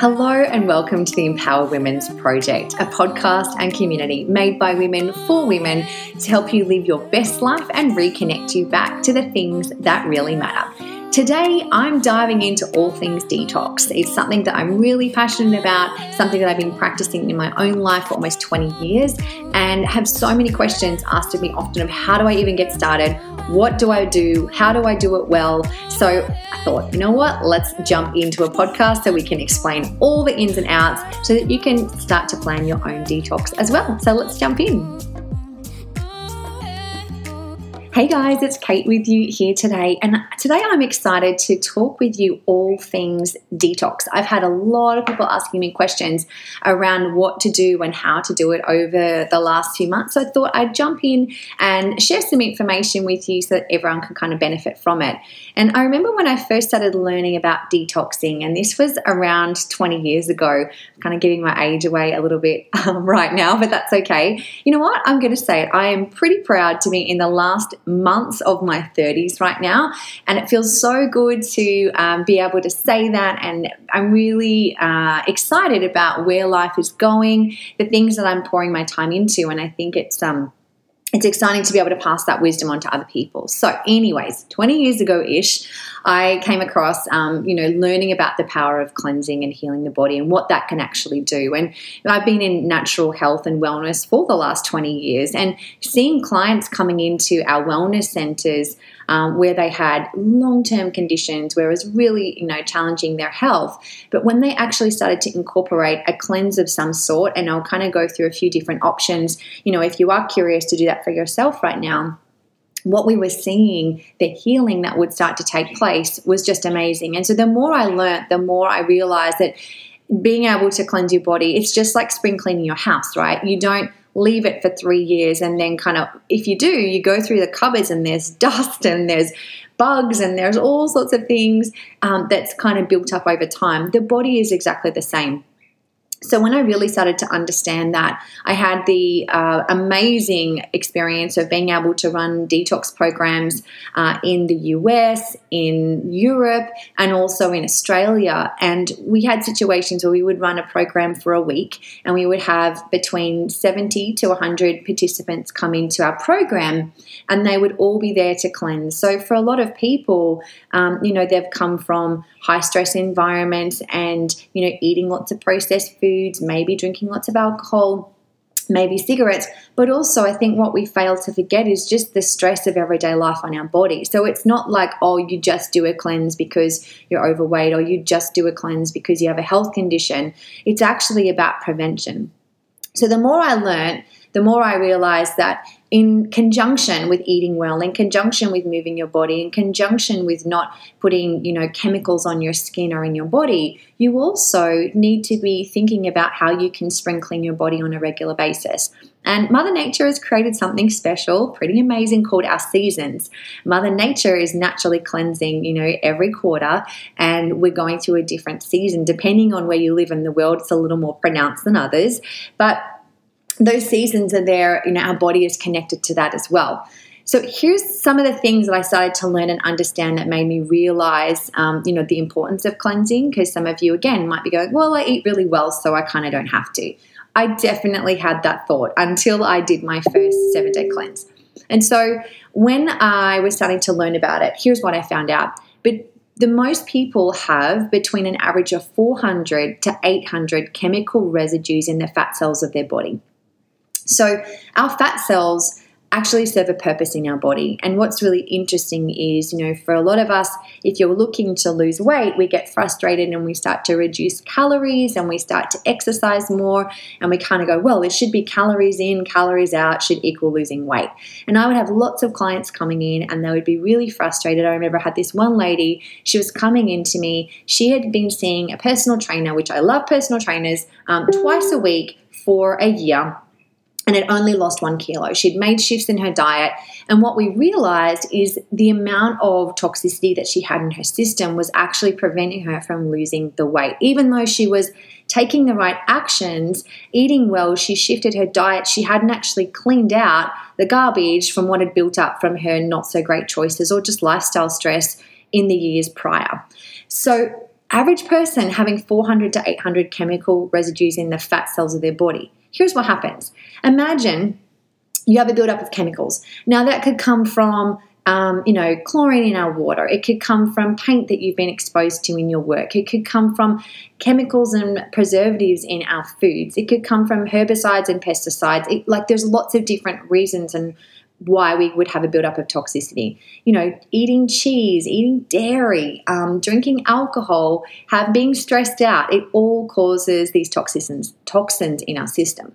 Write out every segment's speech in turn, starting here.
Hello and welcome to the Empowered Women's Project, a podcast and community made by women for women to help you live your best life and reconnect you back to the things that really matter. Today, I'm diving into all things detox. It's something that I'm really passionate about, something that I've been practicing in my own life for almost 20 years, and have so many questions asked of me often of how do I even get started? What do I do? How do I do it well? So Thought, you know what? Let's jump into a podcast so we can explain all the ins and outs so that you can start to plan your own detox as well. So let's jump in. Hey guys, it's Kate with you here today, and today I'm excited to talk with you all things detox. I've had a lot of people asking me questions around what to do and how to do it over the last few months. So I thought I'd jump in and share some information with you so that everyone can kind of benefit from it. And I remember when I first started learning about detoxing, and this was around 20 years ago, kind of giving my age away a little bit um, right now, but that's okay. You know what? I'm going to say it. I am pretty proud to be in the last months of my 30s right now. And it feels so good to um, be able to say that. And I'm really uh, excited about where life is going, the things that I'm pouring my time into. And I think it's, um, it's exciting to be able to pass that wisdom on to other people. So, anyways, 20 years ago ish, I came across, um, you know, learning about the power of cleansing and healing the body and what that can actually do. And I've been in natural health and wellness for the last 20 years and seeing clients coming into our wellness centers um, where they had long term conditions, where it was really, you know, challenging their health. But when they actually started to incorporate a cleanse of some sort, and I'll kind of go through a few different options, you know, if you are curious to do that for yourself right now what we were seeing, the healing that would start to take place was just amazing. And so the more I learned, the more I realized that being able to cleanse your body, it's just like spring cleaning your house, right? You don't leave it for three years and then kind of, if you do, you go through the cupboards and there's dust and there's bugs and there's all sorts of things um, that's kind of built up over time. The body is exactly the same. So, when I really started to understand that, I had the uh, amazing experience of being able to run detox programs uh, in the US, in Europe, and also in Australia. And we had situations where we would run a program for a week and we would have between 70 to 100 participants come into our program and they would all be there to cleanse. So, for a lot of people, um, you know, they've come from high stress environments and, you know, eating lots of processed food foods, maybe drinking lots of alcohol, maybe cigarettes. But also, I think what we fail to forget is just the stress of everyday life on our body. So it's not like, oh, you just do a cleanse because you're overweight or you just do a cleanse because you have a health condition. It's actually about prevention. So the more I learned, the more I realized that in conjunction with eating well, in conjunction with moving your body, in conjunction with not putting, you know, chemicals on your skin or in your body, you also need to be thinking about how you can spring clean your body on a regular basis. And Mother Nature has created something special, pretty amazing called our seasons. Mother Nature is naturally cleansing, you know, every quarter, and we're going through a different season. Depending on where you live in the world, it's a little more pronounced than others. But those seasons are there, you know, our body is connected to that as well. So here's some of the things that I started to learn and understand that made me realize, um, you know, the importance of cleansing. Because some of you, again, might be going, well, I eat really well, so I kind of don't have to. I definitely had that thought until I did my first seven day cleanse. And so when I was starting to learn about it, here's what I found out. But the most people have between an average of 400 to 800 chemical residues in the fat cells of their body. So, our fat cells actually serve a purpose in our body. And what's really interesting is, you know, for a lot of us, if you're looking to lose weight, we get frustrated and we start to reduce calories and we start to exercise more and we kind of go, well, it should be calories in, calories out should equal losing weight. And I would have lots of clients coming in and they would be really frustrated. I remember I had this one lady, she was coming into me, she had been seeing a personal trainer, which I love personal trainers, um, twice a week for a year and had only lost one kilo. She'd made shifts in her diet. And what we realized is the amount of toxicity that she had in her system was actually preventing her from losing the weight. Even though she was taking the right actions, eating well, she shifted her diet, she hadn't actually cleaned out the garbage from what had built up from her not so great choices or just lifestyle stress in the years prior. So, Average person having 400 to 800 chemical residues in the fat cells of their body. Here's what happens. Imagine you have a buildup of chemicals. Now that could come from um, you know, chlorine in our water. It could come from paint that you've been exposed to in your work. It could come from chemicals and preservatives in our foods. It could come from herbicides and pesticides. It, like there's lots of different reasons and why we would have a buildup of toxicity. You know, eating cheese, eating dairy, um, drinking alcohol, have being stressed out. It all causes these toxins toxins in our system.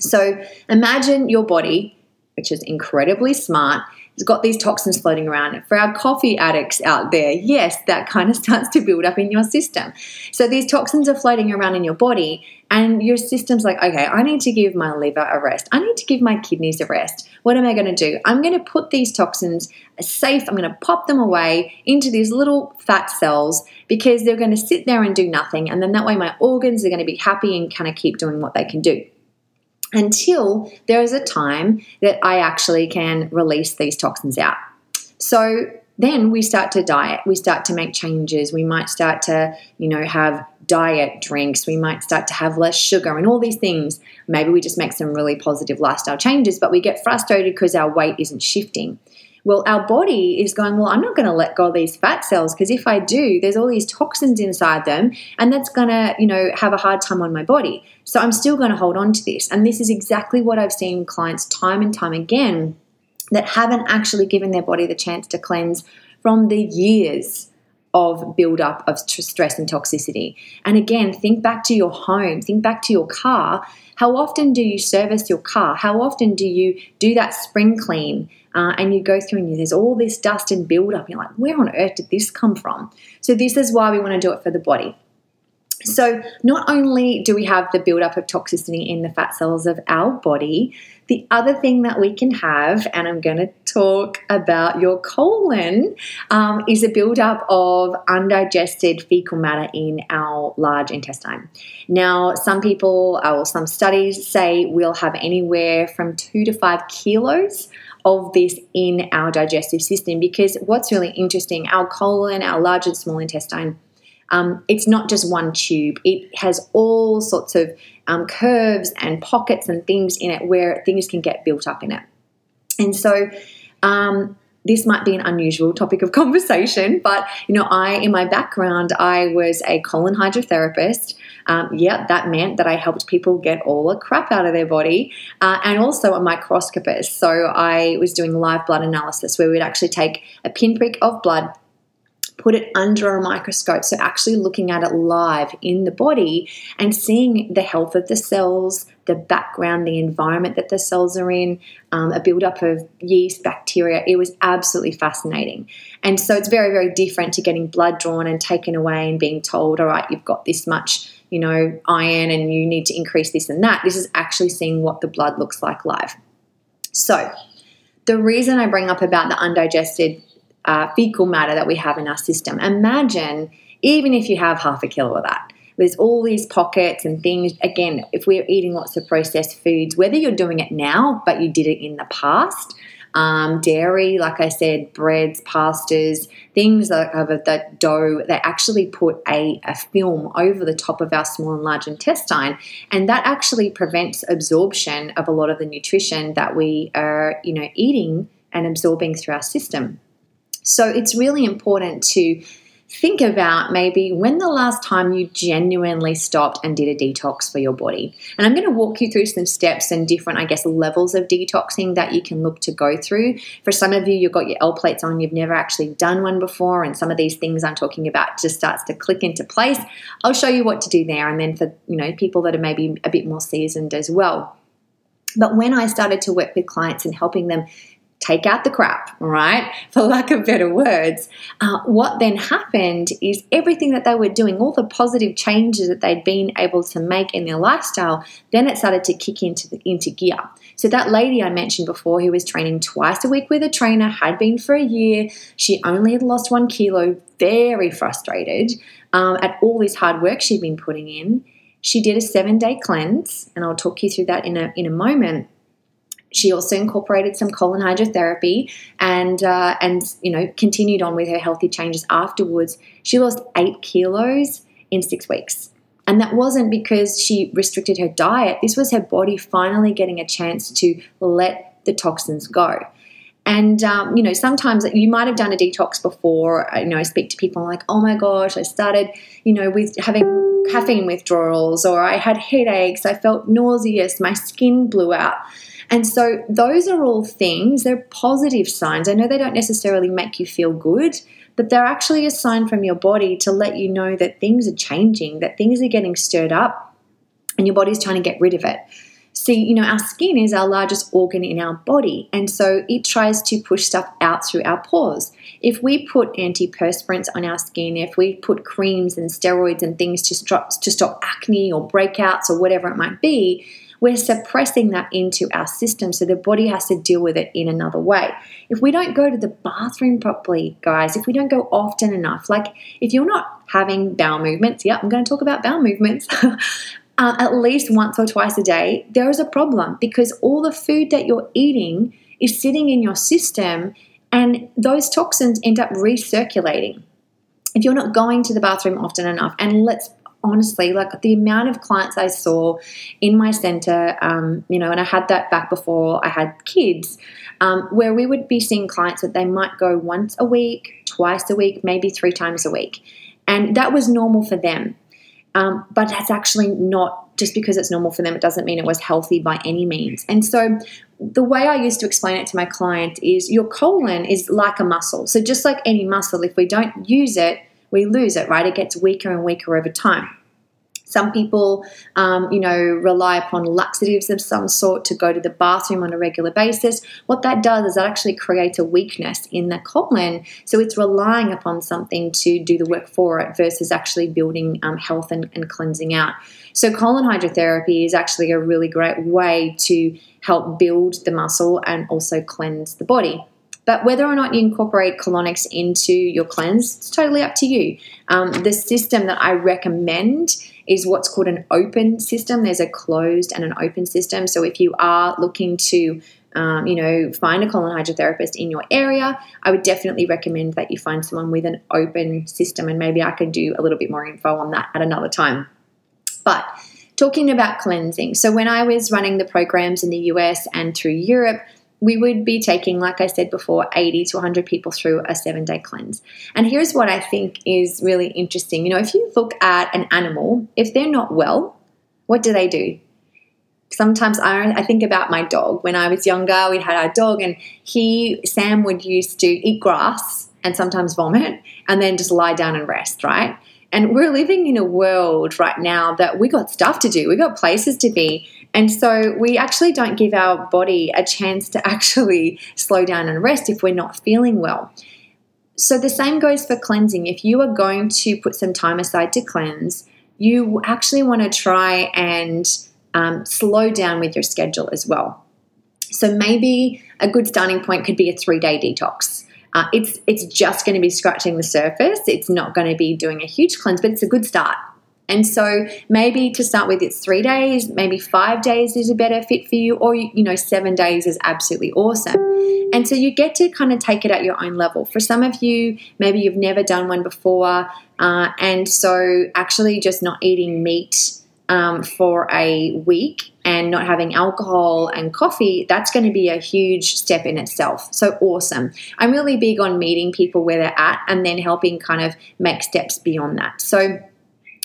So imagine your body, which is incredibly smart, has got these toxins floating around. For our coffee addicts out there, yes, that kind of starts to build up in your system. So these toxins are floating around in your body, and your system's like, okay, I need to give my liver a rest. I need to give my kidneys a rest. What am I going to do? I'm going to put these toxins uh, safe, I'm going to pop them away into these little fat cells because they're going to sit there and do nothing. And then that way, my organs are going to be happy and kind of keep doing what they can do until there is a time that I actually can release these toxins out. So then we start to diet, we start to make changes, we might start to, you know, have diet drinks, we might start to have less sugar and all these things. Maybe we just make some really positive lifestyle changes, but we get frustrated because our weight isn't shifting. Well, our body is going, Well, I'm not going to let go of these fat cells because if I do, there's all these toxins inside them and that's going to, you know, have a hard time on my body. So I'm still going to hold on to this. And this is exactly what I've seen clients time and time again that haven't actually given their body the chance to cleanse from the years of buildup of stress and toxicity. And again, think back to your home, think back to your car. How often do you service your car? How often do you do that spring clean? Uh, and you go through and there's all this dust and buildup. You're like, where on earth did this come from? So, this is why we want to do it for the body. So, not only do we have the buildup of toxicity in the fat cells of our body, the other thing that we can have, and I'm going to talk about your colon, um, is a buildup of undigested fecal matter in our large intestine. Now, some people, or some studies say we'll have anywhere from two to five kilos of this in our digestive system because what's really interesting, our colon, our large and small intestine, um, it's not just one tube. It has all sorts of um, curves and pockets and things in it where things can get built up in it. And so, um, this might be an unusual topic of conversation, but you know, I, in my background, I was a colon hydrotherapist. Um, yeah, that meant that I helped people get all the crap out of their body, uh, and also a microscopist. So I was doing live blood analysis where we'd actually take a pinprick of blood put it under a microscope. So, actually looking at it live in the body and seeing the health of the cells, the background, the environment that the cells are in, um, a buildup of yeast, bacteria. It was absolutely fascinating. And so, it's very, very different to getting blood drawn and taken away and being told, all right, you've got this much. You know, iron and you need to increase this and that. This is actually seeing what the blood looks like live. So, the reason I bring up about the undigested uh, fecal matter that we have in our system. Imagine even if you have half a kilo of that. There's all these pockets and things. Again, if we're eating lots of processed foods, whether you're doing it now, but you did it in the past, um, dairy, like I said, breads, pastas, things like of the dough, they actually put a, a film over the top of our small and large intestine, and that actually prevents absorption of a lot of the nutrition that we are, you know, eating and absorbing through our system. So it's really important to think about maybe when the last time you genuinely stopped and did a detox for your body. And I'm going to walk you through some steps and different, I guess, levels of detoxing that you can look to go through. For some of you, you've got your L plates on, you've never actually done one before, and some of these things I'm talking about just starts to click into place. I'll show you what to do there. And then for, you know, people that are maybe a bit more seasoned as well. But when I started to work with clients and helping them take out the crap, right? For lack of better words. Uh, what then happened is everything that they were doing, all the positive changes that they'd been able to make in their lifestyle, then it started to kick into the, into gear. So that lady I mentioned before, who was training twice a week with a trainer, had been for a year. She only had lost one kilo, very frustrated um, at all this hard work she'd been putting in. She did a seven day cleanse, and I'll talk you through that in a in a moment she also incorporated some colon hydrotherapy and uh, and you know continued on with her healthy changes afterwards. She lost eight kilos in six weeks. And that wasn't because she restricted her diet. This was her body finally getting a chance to let the toxins go. And um, you know, sometimes you might have done a detox before. You know, I speak to people like, "Oh my gosh, I started, you know, with having caffeine withdrawals, or I had headaches, I felt nauseous, my skin blew out." And so, those are all things. They're positive signs. I know they don't necessarily make you feel good, but they're actually a sign from your body to let you know that things are changing, that things are getting stirred up, and your body's trying to get rid of it. See, you know, our skin is our largest organ in our body, and so it tries to push stuff out through our pores. If we put antiperspirants on our skin, if we put creams and steroids and things to stop, to stop acne or breakouts or whatever it might be, we're suppressing that into our system. So the body has to deal with it in another way. If we don't go to the bathroom properly, guys, if we don't go often enough, like if you're not having bowel movements, yeah, I'm going to talk about bowel movements. uh, at least once or twice a day, there is a problem because all the food that you're eating is sitting in your system and those toxins end up recirculating. If you're not going to the bathroom often enough, and let's honestly, like the amount of clients I saw in my center, um, you know, and I had that back before I had kids, um, where we would be seeing clients that they might go once a week, twice a week, maybe three times a week. And that was normal for them. Um, but that's actually not just because it's normal for them, it doesn't mean it was healthy by any means. And so, the way I used to explain it to my client is your colon is like a muscle. So, just like any muscle, if we don't use it, we lose it, right? It gets weaker and weaker over time. Some people, um, you know, rely upon laxatives of some sort to go to the bathroom on a regular basis. What that does is that actually creates a weakness in the colon. So it's relying upon something to do the work for it versus actually building um, health and, and cleansing out. So colon hydrotherapy is actually a really great way to help build the muscle and also cleanse the body. But whether or not you incorporate colonics into your cleanse, it's totally up to you. Um, the system that I recommend is what's called an open system. There's a closed and an open system. So if you are looking to um, you know, find a colon hydrotherapist in your area, I would definitely recommend that you find someone with an open system. And maybe I could do a little bit more info on that at another time. But talking about cleansing, so when I was running the programs in the US and through Europe, we would be taking, like I said before, 80 to 100 people through a seven day cleanse. And here's what I think is really interesting. You know, if you look at an animal, if they're not well, what do they do? Sometimes I, I think about my dog. When I was younger, we had our dog, and he, Sam, would used to eat grass and sometimes vomit and then just lie down and rest, right? And we're living in a world right now that we got stuff to do, we got places to be. And so we actually don't give our body a chance to actually slow down and rest if we're not feeling well. So the same goes for cleansing. If you are going to put some time aside to cleanse, you actually want to try and um, slow down with your schedule as well. So maybe a good starting point could be a three day detox. Uh, it's it's just going to be scratching the surface. It's not going to be doing a huge cleanse, but it's a good start. And so maybe to start with, it's three days, maybe five days is a better fit for you, or, you know, seven days is absolutely awesome. And so you get to kind of take it at your own level. For some of you, maybe you've never done one before. Uh, and so actually just not eating meat um, for a week and not having alcohol and coffee, that's going to be a huge step in itself. So awesome. I'm really big on meeting people where they're at and then helping kind of make steps beyond that. So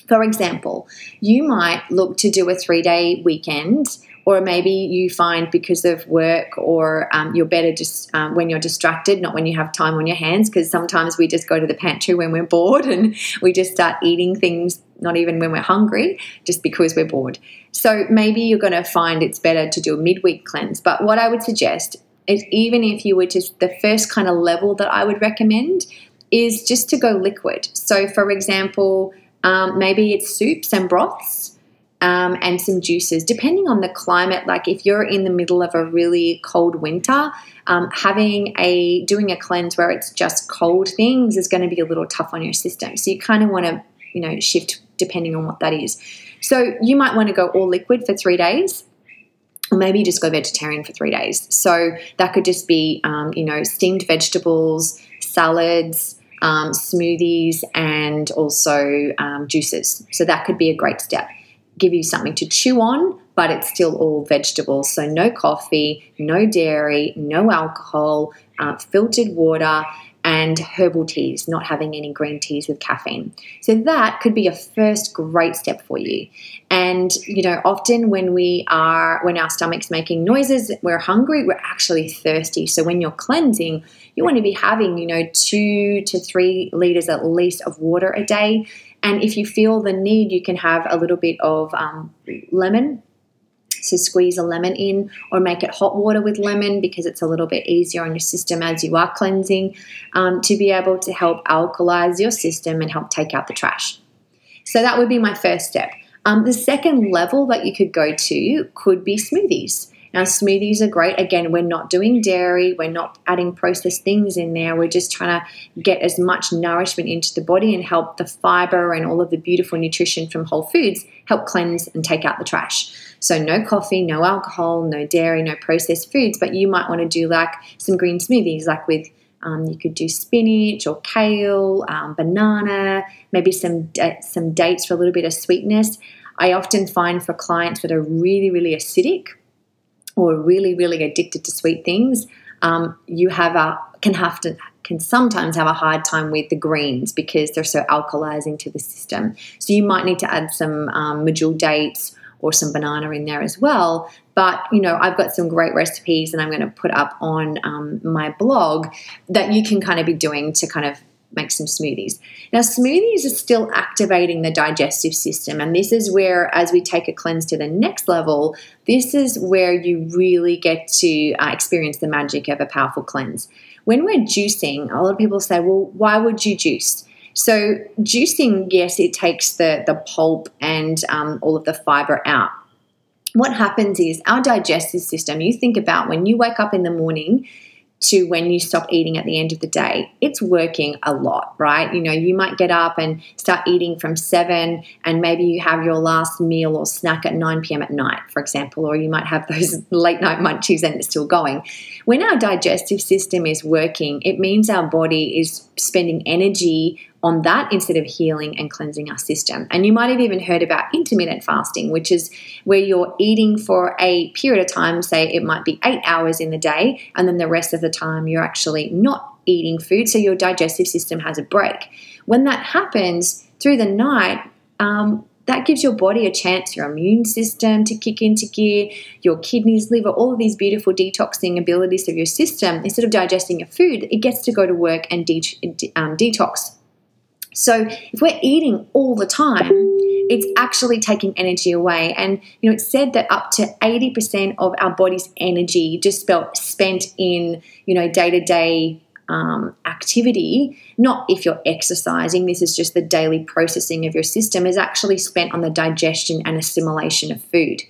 for example, you might look to do a three day weekend, or maybe you find because of work, or um, you're better just um, when you're distracted, not when you have time on your hands, because sometimes we just go to the pantry when we're bored and we just start eating things, not even when we're hungry, just because we're bored. So maybe you're going to find it's better to do a midweek cleanse. But what I would suggest is even if you were just the first kind of level that I would recommend is just to go liquid. So, for example, um, maybe it's soups and broths um, and some juices, depending on the climate. Like if you're in the middle of a really cold winter, um, having a doing a cleanse where it's just cold things is going to be a little tough on your system. So you kind of want to, you know, shift depending on what that is. So you might want to go all liquid for three days. or maybe just go vegetarian for three days. So that could just be, um, you know, steamed vegetables, salads, um, smoothies, and also um, juices. So that could be a great step. Give you something to chew on, but it's still all vegetables. So no coffee, no dairy, no alcohol, uh, filtered water, and herbal teas, not having any green teas with caffeine. So that could be a first great step for you. And you know, often when we are when our stomach's making noises, we're hungry, we're actually thirsty. So when you're cleansing, you want to be having, you know, 2 to 3 liters at least of water a day. And if you feel the need, you can have a little bit of um, lemon So squeeze a lemon in or make it hot water with lemon because it's a little bit easier on your system as you are cleansing um, to be able to help alkalize your system and help take out the trash. So that would be my first step. Um, the second level that you could go to could be smoothies. Now, smoothies are great. Again, we're not doing dairy, we're not adding processed things in there. We're just trying to get as much nourishment into the body and help the fiber and all of the beautiful nutrition from whole foods help cleanse and take out the trash. So, no coffee, no alcohol, no dairy, no processed foods, but you might want to do like some green smoothies, like with um, you could do spinach or kale, um, banana, maybe some some dates for a little bit of sweetness. I often find for clients that are really really acidic or really, really addicted to sweet things, um, you have a can have to can sometimes have a hard time with the greens because they're so alkalizing to the system. So you might need to add some um, medjool dates or some banana in there as well. But you know, I've got some great recipes, and I'm going to put up on um, my blog that you can kind of be doing to kind of make some smoothies. Now, smoothies are still activating the digestive system, and this is where, as we take a cleanse to the next level, this is where you really get to uh, experience the magic of a powerful cleanse. When we're juicing, a lot of people say, well, why would you juice? So, juicing, yes, it takes the, the pulp and um, all of the fiber out. What happens is our digestive system, you think about when you wake up in the morning, to when you stop eating at the end of the day, it's working a lot, right? You know, you might get up and start eating from seven, and maybe you have your last meal or snack at 9 p.m. at night, for example, or you might have those late night munchies and it's still going. When our digestive system is working, it means our body is spending energy on that instead of healing and cleansing our system. And you might have even heard about intermittent fasting, which is where you're eating for a period of time, say it might be eight hours in the day, and then the rest of the time you're actually not eating food, so your digestive system has a break. When that happens through the night, um, that gives your body a chance, your immune system to kick into gear, your kidneys, liver, all of these beautiful detoxing abilities of your system. Instead of digesting your food, it gets to go to work and de- um, detox so if we're eating all the time, it's actually taking energy away. And you know, it's said that up to 80% of our body's energy just spent in, you know, day-to-day um, activity, not if you're exercising, this is just the daily processing of your system, is actually spent on the digestion and assimilation of food.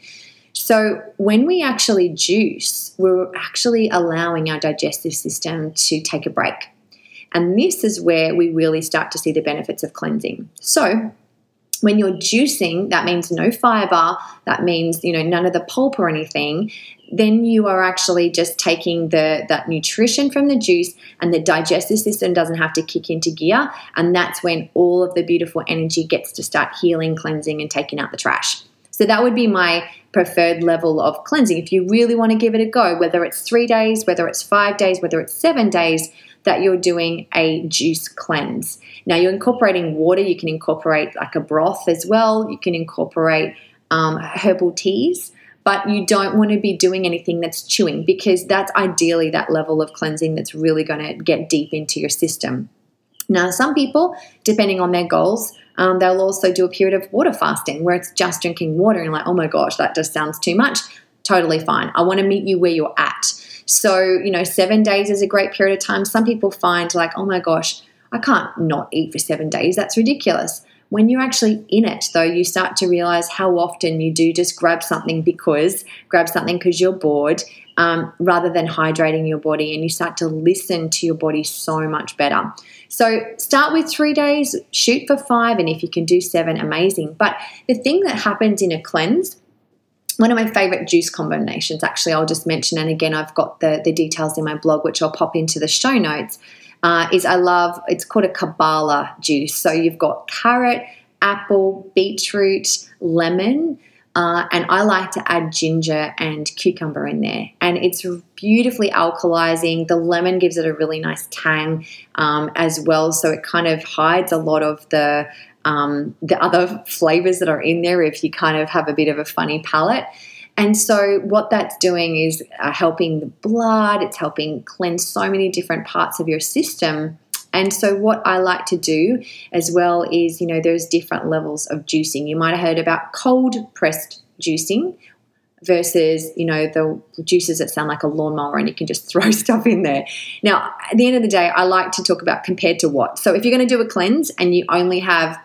So, when we actually juice, we're actually allowing our digestive system to take a break. And this is where we really start to see the benefits of cleansing. So, when you're juicing, that means no fiber, that means, you know, none of the pulp or anything, then you are actually just taking the that nutrition from the juice and the digestive system doesn't have to kick into gear and that's when all of the beautiful energy gets to start healing, cleansing and taking out the trash. So that would be my preferred level of cleansing. If you really want to give it a go, whether it's 3 days, whether it's 5 days, whether it's 7 days, that you're doing a juice cleanse. Now, you're incorporating water, you can incorporate like a broth as well, you can incorporate um, herbal teas. But you don't want to be doing anything that's chewing because that's ideally that level of cleansing that's really going to get deep into your system. Now, some people, depending on their goals, um, they'll also do a period of water fasting where it's just drinking water and like, oh my gosh, that just sounds too much. Totally fine. I want to meet you where you're at. So, you know, seven days is a great period of time. Some people find like, oh my gosh, I can't not eat for seven days. That's ridiculous. When you're actually in it, though, you start to realize how often you do just grab something because, grab something because you're bored, um, rather than hydrating your body, and you start to listen to your body so much better. So, start with three days, shoot for five, and if you can do seven, amazing. But the thing that happens in a cleanse one of my favorite juice combinations, actually, I'll just mention, and again, I've got the, the details in my blog, which I'll pop into the show notes, uh, is I love, it's called a Kabbalah juice. So you've got carrot, apple, beetroot, lemon, uh, and I like to add ginger and cucumber in there. And it's beautifully alkalizing. The lemon gives it a really nice tang um, as well. So it kind of hides a lot of the um, the other flavors that are in there if you kind of have a bit of a funny palate. And so, what that's doing is uh, helping the blood, it's helping cleanse so many different parts of your system. And so, what I like to do as well is, you know, there's different levels of juicing. You might have heard about cold pressed juicing versus, you know, the juices that sound like a lawnmower and you can just throw stuff in there. Now, at the end of the day, I like to talk about compared to what. So, if you're going to do a cleanse and you only have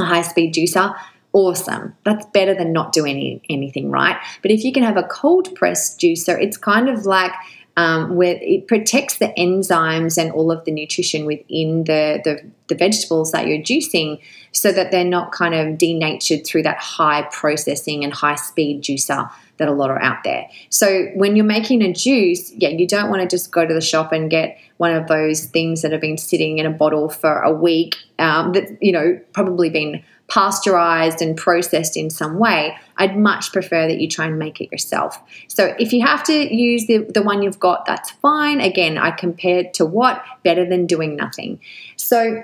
a high speed juicer, awesome. That's better than not doing any, anything, right? But if you can have a cold press juicer, it's kind of like um, where it protects the enzymes and all of the nutrition within the, the, the vegetables that you're juicing so that they're not kind of denatured through that high processing and high speed juicer that a lot are out there. So when you're making a juice, yeah, you don't want to just go to the shop and get one of those things that have been sitting in a bottle for a week um, that you know probably been pasteurized and processed in some way. I'd much prefer that you try and make it yourself. So if you have to use the, the one you've got, that's fine. Again, I compared to what better than doing nothing. So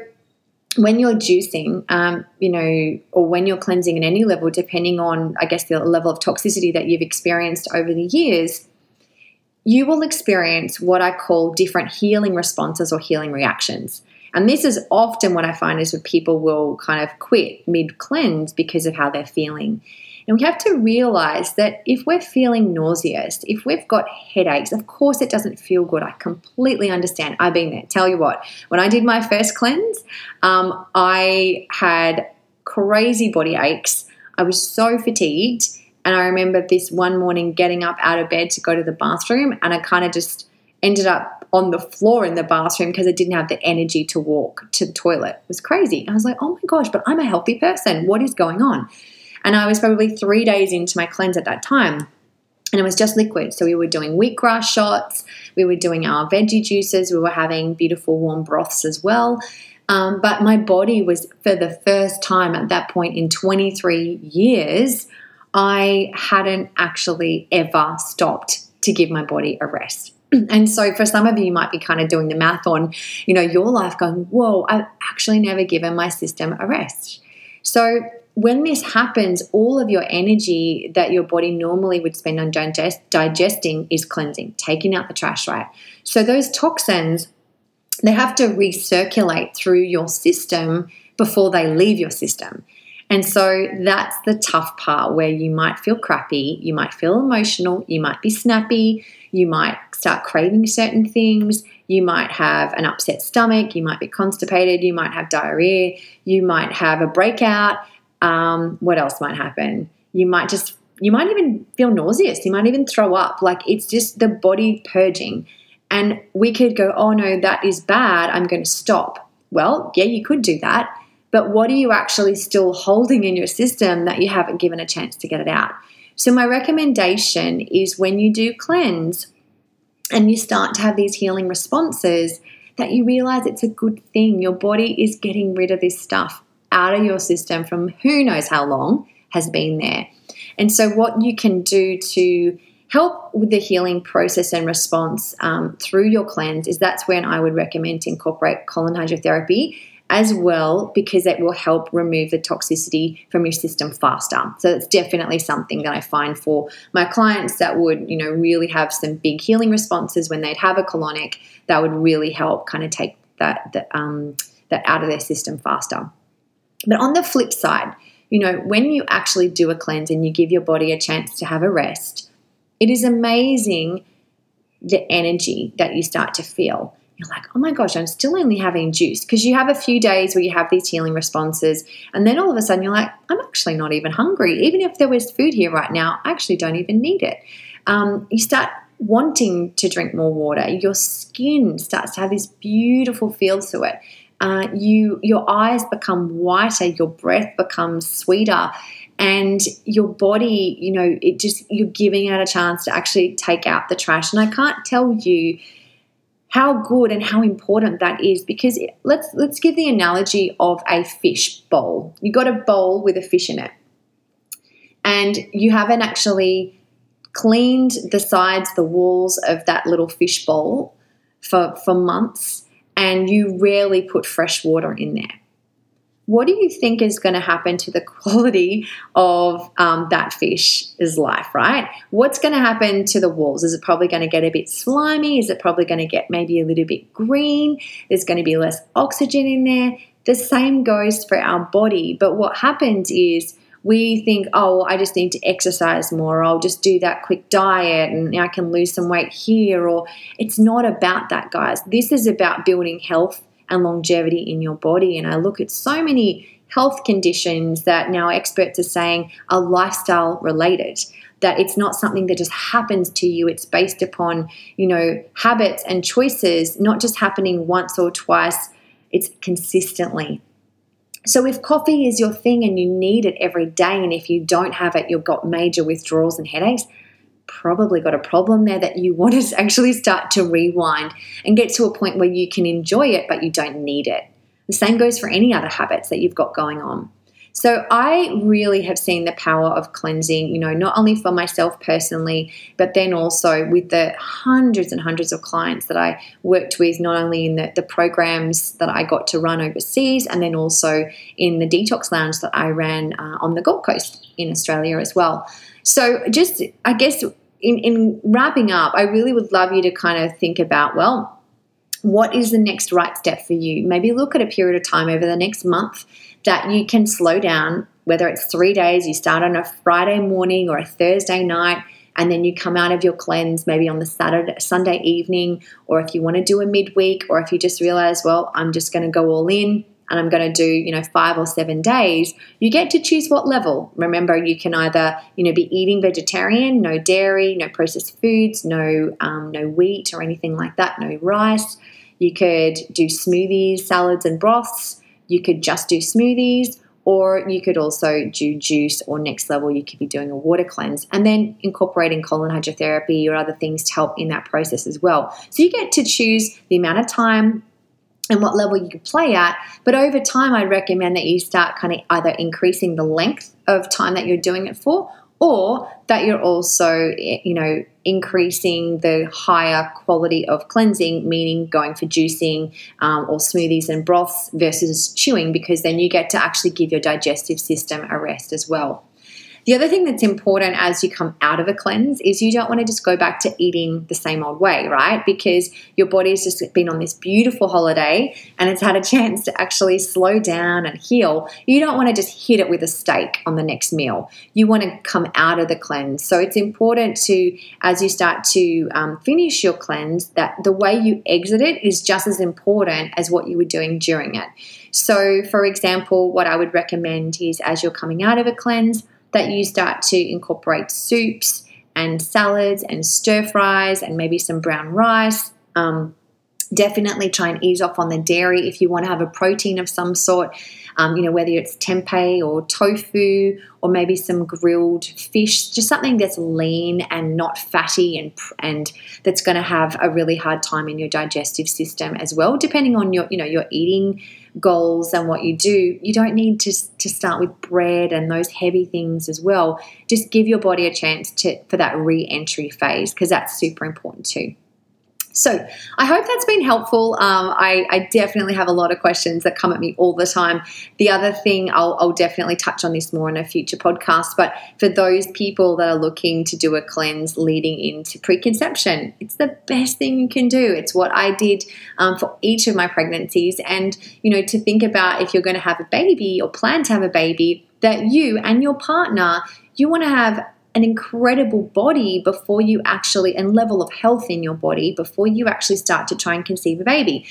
when you're juicing, um, you know, or when you're cleansing at any level, depending on, I guess, the level of toxicity that you've experienced over the years, you will experience what I call different healing responses or healing reactions. And this is often what I find is that people will kind of quit mid cleanse because of how they're feeling. And we have to realize that if we're feeling nauseous, if we've got headaches, of course it doesn't feel good. I completely understand. I've been there. Tell you what, when I did my first cleanse, um, I had crazy body aches. I was so fatigued. And I remember this one morning getting up out of bed to go to the bathroom, and I kind of just ended up on the floor in the bathroom because I didn't have the energy to walk to the toilet. It was crazy. I was like, oh my gosh, but I'm a healthy person. What is going on? And I was probably three days into my cleanse at that time. And it was just liquid. So we were doing wheatgrass shots, we were doing our veggie juices, we were having beautiful warm broths as well. Um, but my body was, for the first time at that point in 23 years, I hadn't actually ever stopped to give my body a rest. And so for some of you, you might be kind of doing the math on, you know, your life going, whoa, I've actually never given my system a rest. So when this happens, all of your energy that your body normally would spend on digest, digesting is cleansing, taking out the trash, right? So those toxins, they have to recirculate through your system before they leave your system. And so that's the tough part where you might feel crappy, you might feel emotional, you might be snappy, you might start craving certain things, you might have an upset stomach, you might be constipated, you might have diarrhea, you might have a breakout um, what else might happen? You might just, you might even feel nauseous. You might even throw up. Like it's just the body purging. And we could go, oh no, that is bad. I'm going to stop. Well, yeah, you could do that. But what are you actually still holding in your system that you haven't given a chance to get it out? So, my recommendation is when you do cleanse and you start to have these healing responses, that you realize it's a good thing. Your body is getting rid of this stuff out of your system from who knows how long has been there. And so, what you can do to help with the healing process and response um, through your cleanse is that's when I would recommend to incorporate colon hydrotherapy as well because it will help remove the toxicity from your system faster. So it's definitely something that I find for my clients that would, you know, really have some big healing responses when they'd have a colonic that would really help kind of take that that um, that out of their system faster. But on the flip side, you know, when you actually do a cleanse and you give your body a chance to have a rest, it is amazing the energy that you start to feel. You're like, oh my gosh, I'm still only having juice because you have a few days where you have these healing responses, and then all of a sudden you're like, I'm actually not even hungry. Even if there was food here right now, I actually don't even need it. Um, you start wanting to drink more water. Your skin starts to have this beautiful feel to it uh, you your eyes become whiter, your breath becomes sweeter, and your body, you know, it just you're giving it a chance to actually take out the trash. And I can't tell you how good and how important that is because it, let's let's give the analogy of a fish bowl. You got a bowl with a fish in it, and you haven't actually cleaned the sides, the walls of that little fish bowl for for months and you rarely put fresh water in there. What do you think is going to happen to the quality of um, that fish's life, right? What's going to happen to the walls? Is it probably going to get a bit slimy? Is it probably going to get maybe a little bit green? There's going to be less oxygen in there. The same goes for our body. But what happens is we think, oh, I just need to exercise more, or I'll just do that quick diet and I can lose some weight here. Or it's not about that, guys. This is about building health and longevity in your body. And I look at so many health conditions that now experts are saying are lifestyle related that it's not something that just happens to you. It's based upon you know habits and choices not just happening once or twice. It's consistently. So, if coffee is your thing and you need it every day, and if you don't have it, you've got major withdrawals and headaches, probably got a problem there that you want to actually start to rewind and get to a point where you can enjoy it, but you don't need it. The same goes for any other habits that you've got going on. So I really have seen the power of cleansing, you know, not only for myself personally, but then also with the hundreds and hundreds of clients that I worked with, not only in the, the programs that I got to run overseas, and then also in the detox lounge that I ran uh, on the Gold Coast in Australia as well. So just, I guess, in, in wrapping up, I really would love you to kind of think about, well, what is the next right step for you? Maybe look at a period of time over the next month that you can slow down, whether it's three days, you start on a Friday morning or a Thursday night, and then you come out of your cleanse maybe on the Saturday, Sunday evening, or if you want to do a midweek, or if you just realize, well, I'm just going to go all in and I'm going to do, you know, five or seven days, you get to choose what level. Remember, you can either, you know, be eating vegetarian, no dairy, no processed foods, no, um, no wheat or anything like that, no rice. You could do smoothies, salads, and broths. You could just do smoothies, or you could also do juice, or next level, you could be doing a water cleanse and then incorporating colon hydrotherapy or other things to help in that process as well. So you get to choose the amount of time and what level you play at. But over time, I'd recommend that you start kind of either increasing the length of time that you're doing it for or that you're also, you know, increasing the higher quality of cleansing, meaning going for juicing um, or smoothies and broths versus chewing, because then you get to actually give your digestive system a rest as well. The other thing that's important as you come out of a cleanse is you don't want to just go back to eating the same old way, right? Because your body's just been on this beautiful holiday and it's had a chance to actually slow down and heal. You don't want to just hit it with a steak on the next meal. You want to come out of the cleanse. So it's important to, as you start to um, finish your cleanse, that the way you exit it is just as important as what you were doing during it. So, for example, what I would recommend is as you're coming out of a cleanse, that you start to incorporate soups and salads and stir fries and maybe some brown rice. Um, definitely try and ease off on the dairy if you want to have a protein of some sort. Um, you know, whether it's tempeh or tofu or maybe some grilled fish, just something that's lean and not fatty and and that's going to have a really hard time in your digestive system as well, depending on your you know your eating goals and what you do, you don't need to, to start with bread and those heavy things as well. Just give your body a chance to for that re-entry phase because that's super important too. So I hope that's been helpful. Um, I, I, definitely have a lot of questions that come at me all the time. The other thing, I'll, I'll, definitely touch on this more in a future podcast, but for those people that are looking to do a cleanse leading into preconception, it's the best thing you can do. It's what I did um, for each of my pregnancies. And, you know, to think about if you're going to have a baby or plan to have a baby, that you and your partner, you want to have an incredible body before you actually, and level of health in your body before you actually start to try and conceive a baby.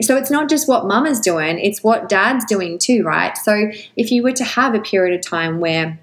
So it's not just what mama's doing, it's what dad's doing too, right? So if you were to have a period of time where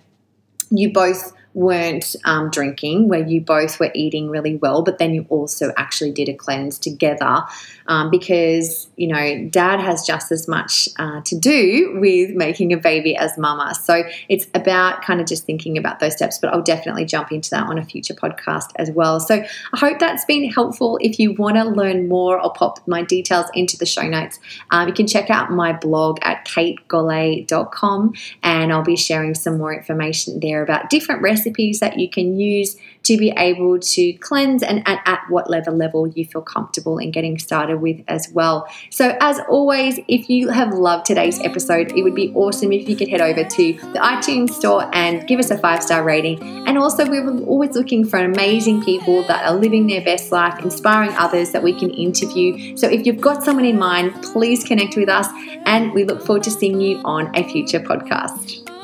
you both weren't um, drinking, where you both were eating really well, but then you also actually did a cleanse together um, because, you know, dad has just as much uh, to do with making a baby as mama. So it's about kind of just thinking about those steps, but I'll definitely jump into that on a future podcast as well. So I hope that's been helpful. If you want to learn more, I'll pop my details into the show notes. Um, you can check out my blog at kategolle.com and I'll be sharing some more information there about different recipes that you can use to be able to cleanse and at, at what level level you feel comfortable in getting started with as well. So as always, if you have loved today's episode, it would be awesome if you could head over to the iTunes store and give us a five star rating. And also, we're always looking for amazing people that are living their best life, inspiring others that we can interview. So if you've got someone in mind, please connect with us, and we look forward to seeing you on a future podcast.